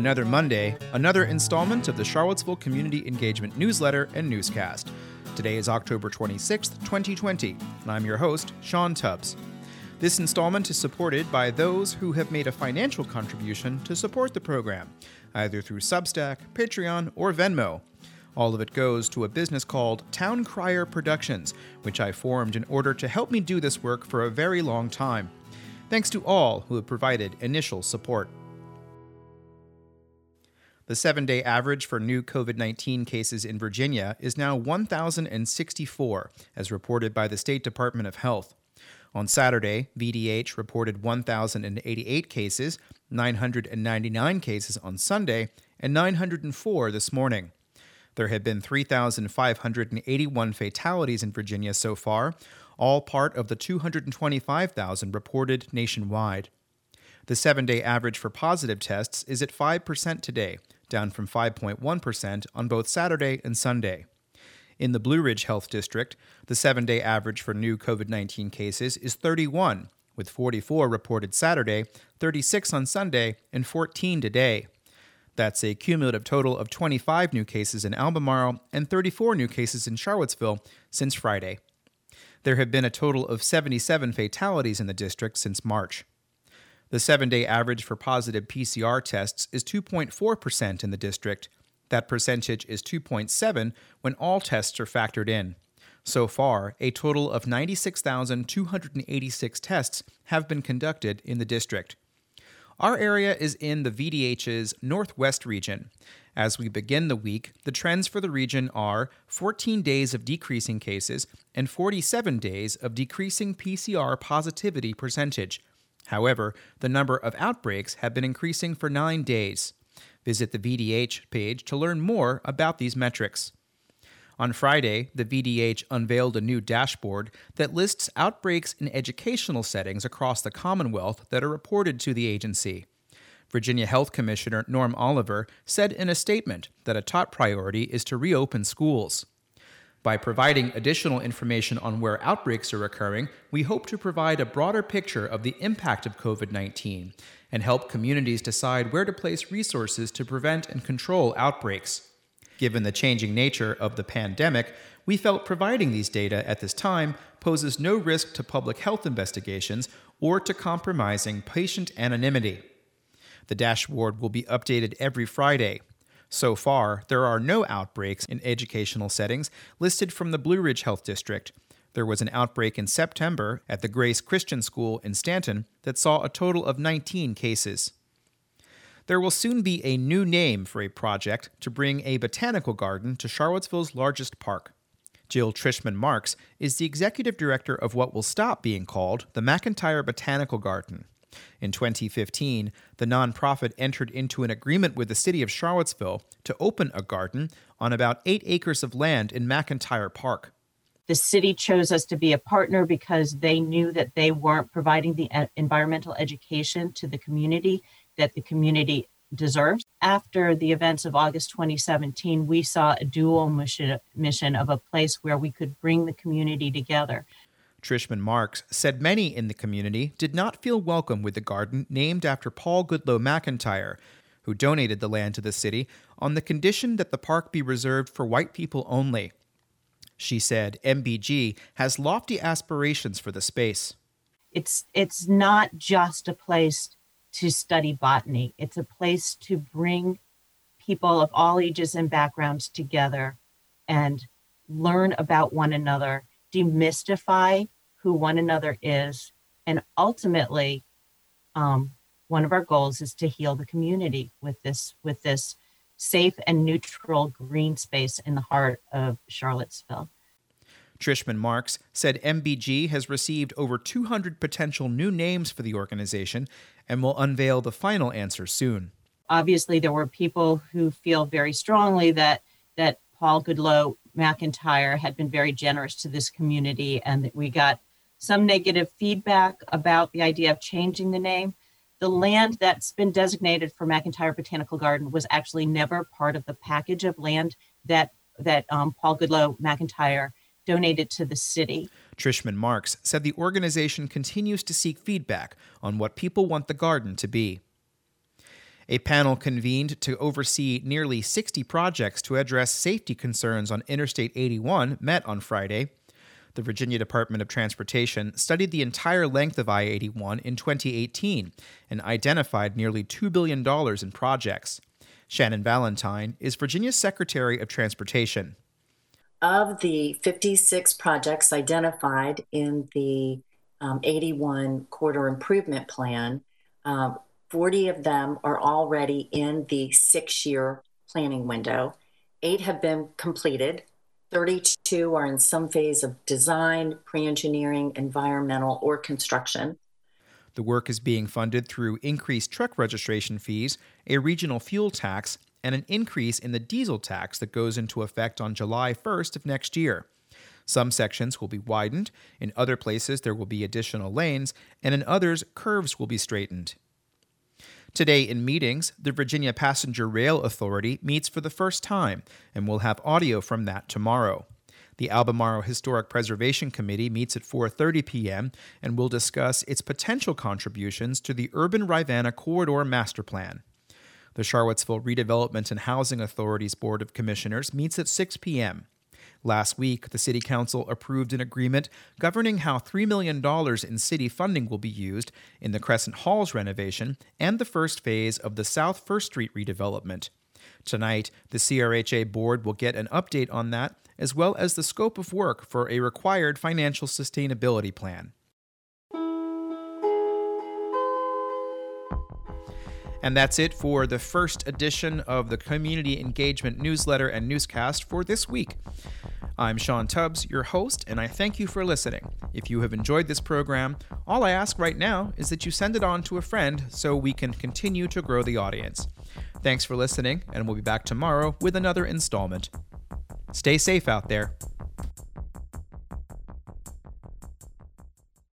Another Monday, another installment of the Charlottesville Community Engagement newsletter and newscast. Today is October 26th, 2020, and I'm your host, Sean Tubbs. This installment is supported by those who have made a financial contribution to support the program, either through Substack, Patreon, or Venmo. All of it goes to a business called Town Crier Productions, which I formed in order to help me do this work for a very long time. Thanks to all who have provided initial support. The seven day average for new COVID 19 cases in Virginia is now 1,064, as reported by the State Department of Health. On Saturday, VDH reported 1,088 cases, 999 cases on Sunday, and 904 this morning. There have been 3,581 fatalities in Virginia so far, all part of the 225,000 reported nationwide. The seven day average for positive tests is at 5% today, down from 5.1% on both Saturday and Sunday. In the Blue Ridge Health District, the seven day average for new COVID 19 cases is 31, with 44 reported Saturday, 36 on Sunday, and 14 today. That's a cumulative total of 25 new cases in Albemarle and 34 new cases in Charlottesville since Friday. There have been a total of 77 fatalities in the district since March. The seven day average for positive PCR tests is 2.4% in the district. That percentage is 2.7 when all tests are factored in. So far, a total of 96,286 tests have been conducted in the district. Our area is in the VDH's northwest region. As we begin the week, the trends for the region are 14 days of decreasing cases and 47 days of decreasing PCR positivity percentage. However, the number of outbreaks have been increasing for nine days. Visit the VDH page to learn more about these metrics. On Friday, the VDH unveiled a new dashboard that lists outbreaks in educational settings across the Commonwealth that are reported to the agency. Virginia Health Commissioner Norm Oliver said in a statement that a top priority is to reopen schools. By providing additional information on where outbreaks are occurring, we hope to provide a broader picture of the impact of COVID 19 and help communities decide where to place resources to prevent and control outbreaks. Given the changing nature of the pandemic, we felt providing these data at this time poses no risk to public health investigations or to compromising patient anonymity. The dashboard will be updated every Friday, so far, there are no outbreaks in educational settings listed from the Blue Ridge Health District. There was an outbreak in September at the Grace Christian School in Staunton that saw a total of 19 cases. There will soon be a new name for a project to bring a botanical garden to Charlottesville's largest park. Jill Trischman Marks is the executive director of what will stop being called the McIntyre Botanical Garden. In 2015, the nonprofit entered into an agreement with the city of Charlottesville to open a garden on about eight acres of land in McIntyre Park. The city chose us to be a partner because they knew that they weren't providing the uh, environmental education to the community that the community deserves. After the events of August 2017, we saw a dual mission, mission of a place where we could bring the community together Trischman Marks said many in the community did not feel welcome with the garden named after Paul Goodloe McIntyre, who donated the land to the city on the condition that the park be reserved for white people only. She said MBG has lofty aspirations for the space. It's it's not just a place to study botany. It's a place to bring people of all ages and backgrounds together and learn about one another demystify who one another is. And ultimately, um, one of our goals is to heal the community with this with this safe and neutral green space in the heart of Charlottesville. Trischman Marks said MBG has received over 200 potential new names for the organization and will unveil the final answer soon. Obviously, there were people who feel very strongly that that Paul Goodloe McIntyre had been very generous to this community and that we got some negative feedback about the idea of changing the name. The land that's been designated for McIntyre Botanical Garden was actually never part of the package of land that that um, Paul Goodloe McIntyre donated to the city. Trischman Marks said the organization continues to seek feedback on what people want the garden to be. A panel convened to oversee nearly 60 projects to address safety concerns on Interstate 81 met on Friday. The Virginia Department of Transportation studied the entire length of I 81 in 2018 and identified nearly $2 billion in projects. Shannon Valentine is Virginia's Secretary of Transportation. Of the 56 projects identified in the um, 81 corridor improvement plan, um, 40 of them are already in the six year planning window. Eight have been completed. 32 are in some phase of design, pre engineering, environmental, or construction. The work is being funded through increased truck registration fees, a regional fuel tax, and an increase in the diesel tax that goes into effect on July 1st of next year. Some sections will be widened, in other places, there will be additional lanes, and in others, curves will be straightened. Today, in meetings, the Virginia Passenger Rail Authority meets for the first time, and we'll have audio from that tomorrow. The Albemarle Historic Preservation Committee meets at 4:30 p.m. and will discuss its potential contributions to the Urban Rivanna Corridor Master Plan. The Charlottesville Redevelopment and Housing Authority's Board of Commissioners meets at 6 p.m. Last week, the City Council approved an agreement governing how $3 million in city funding will be used in the Crescent Halls renovation and the first phase of the South First Street redevelopment. Tonight, the CRHA board will get an update on that, as well as the scope of work for a required financial sustainability plan. And that's it for the first edition of the Community Engagement Newsletter and Newscast for this week. I'm Sean Tubbs, your host, and I thank you for listening. If you have enjoyed this program, all I ask right now is that you send it on to a friend so we can continue to grow the audience. Thanks for listening, and we'll be back tomorrow with another installment. Stay safe out there.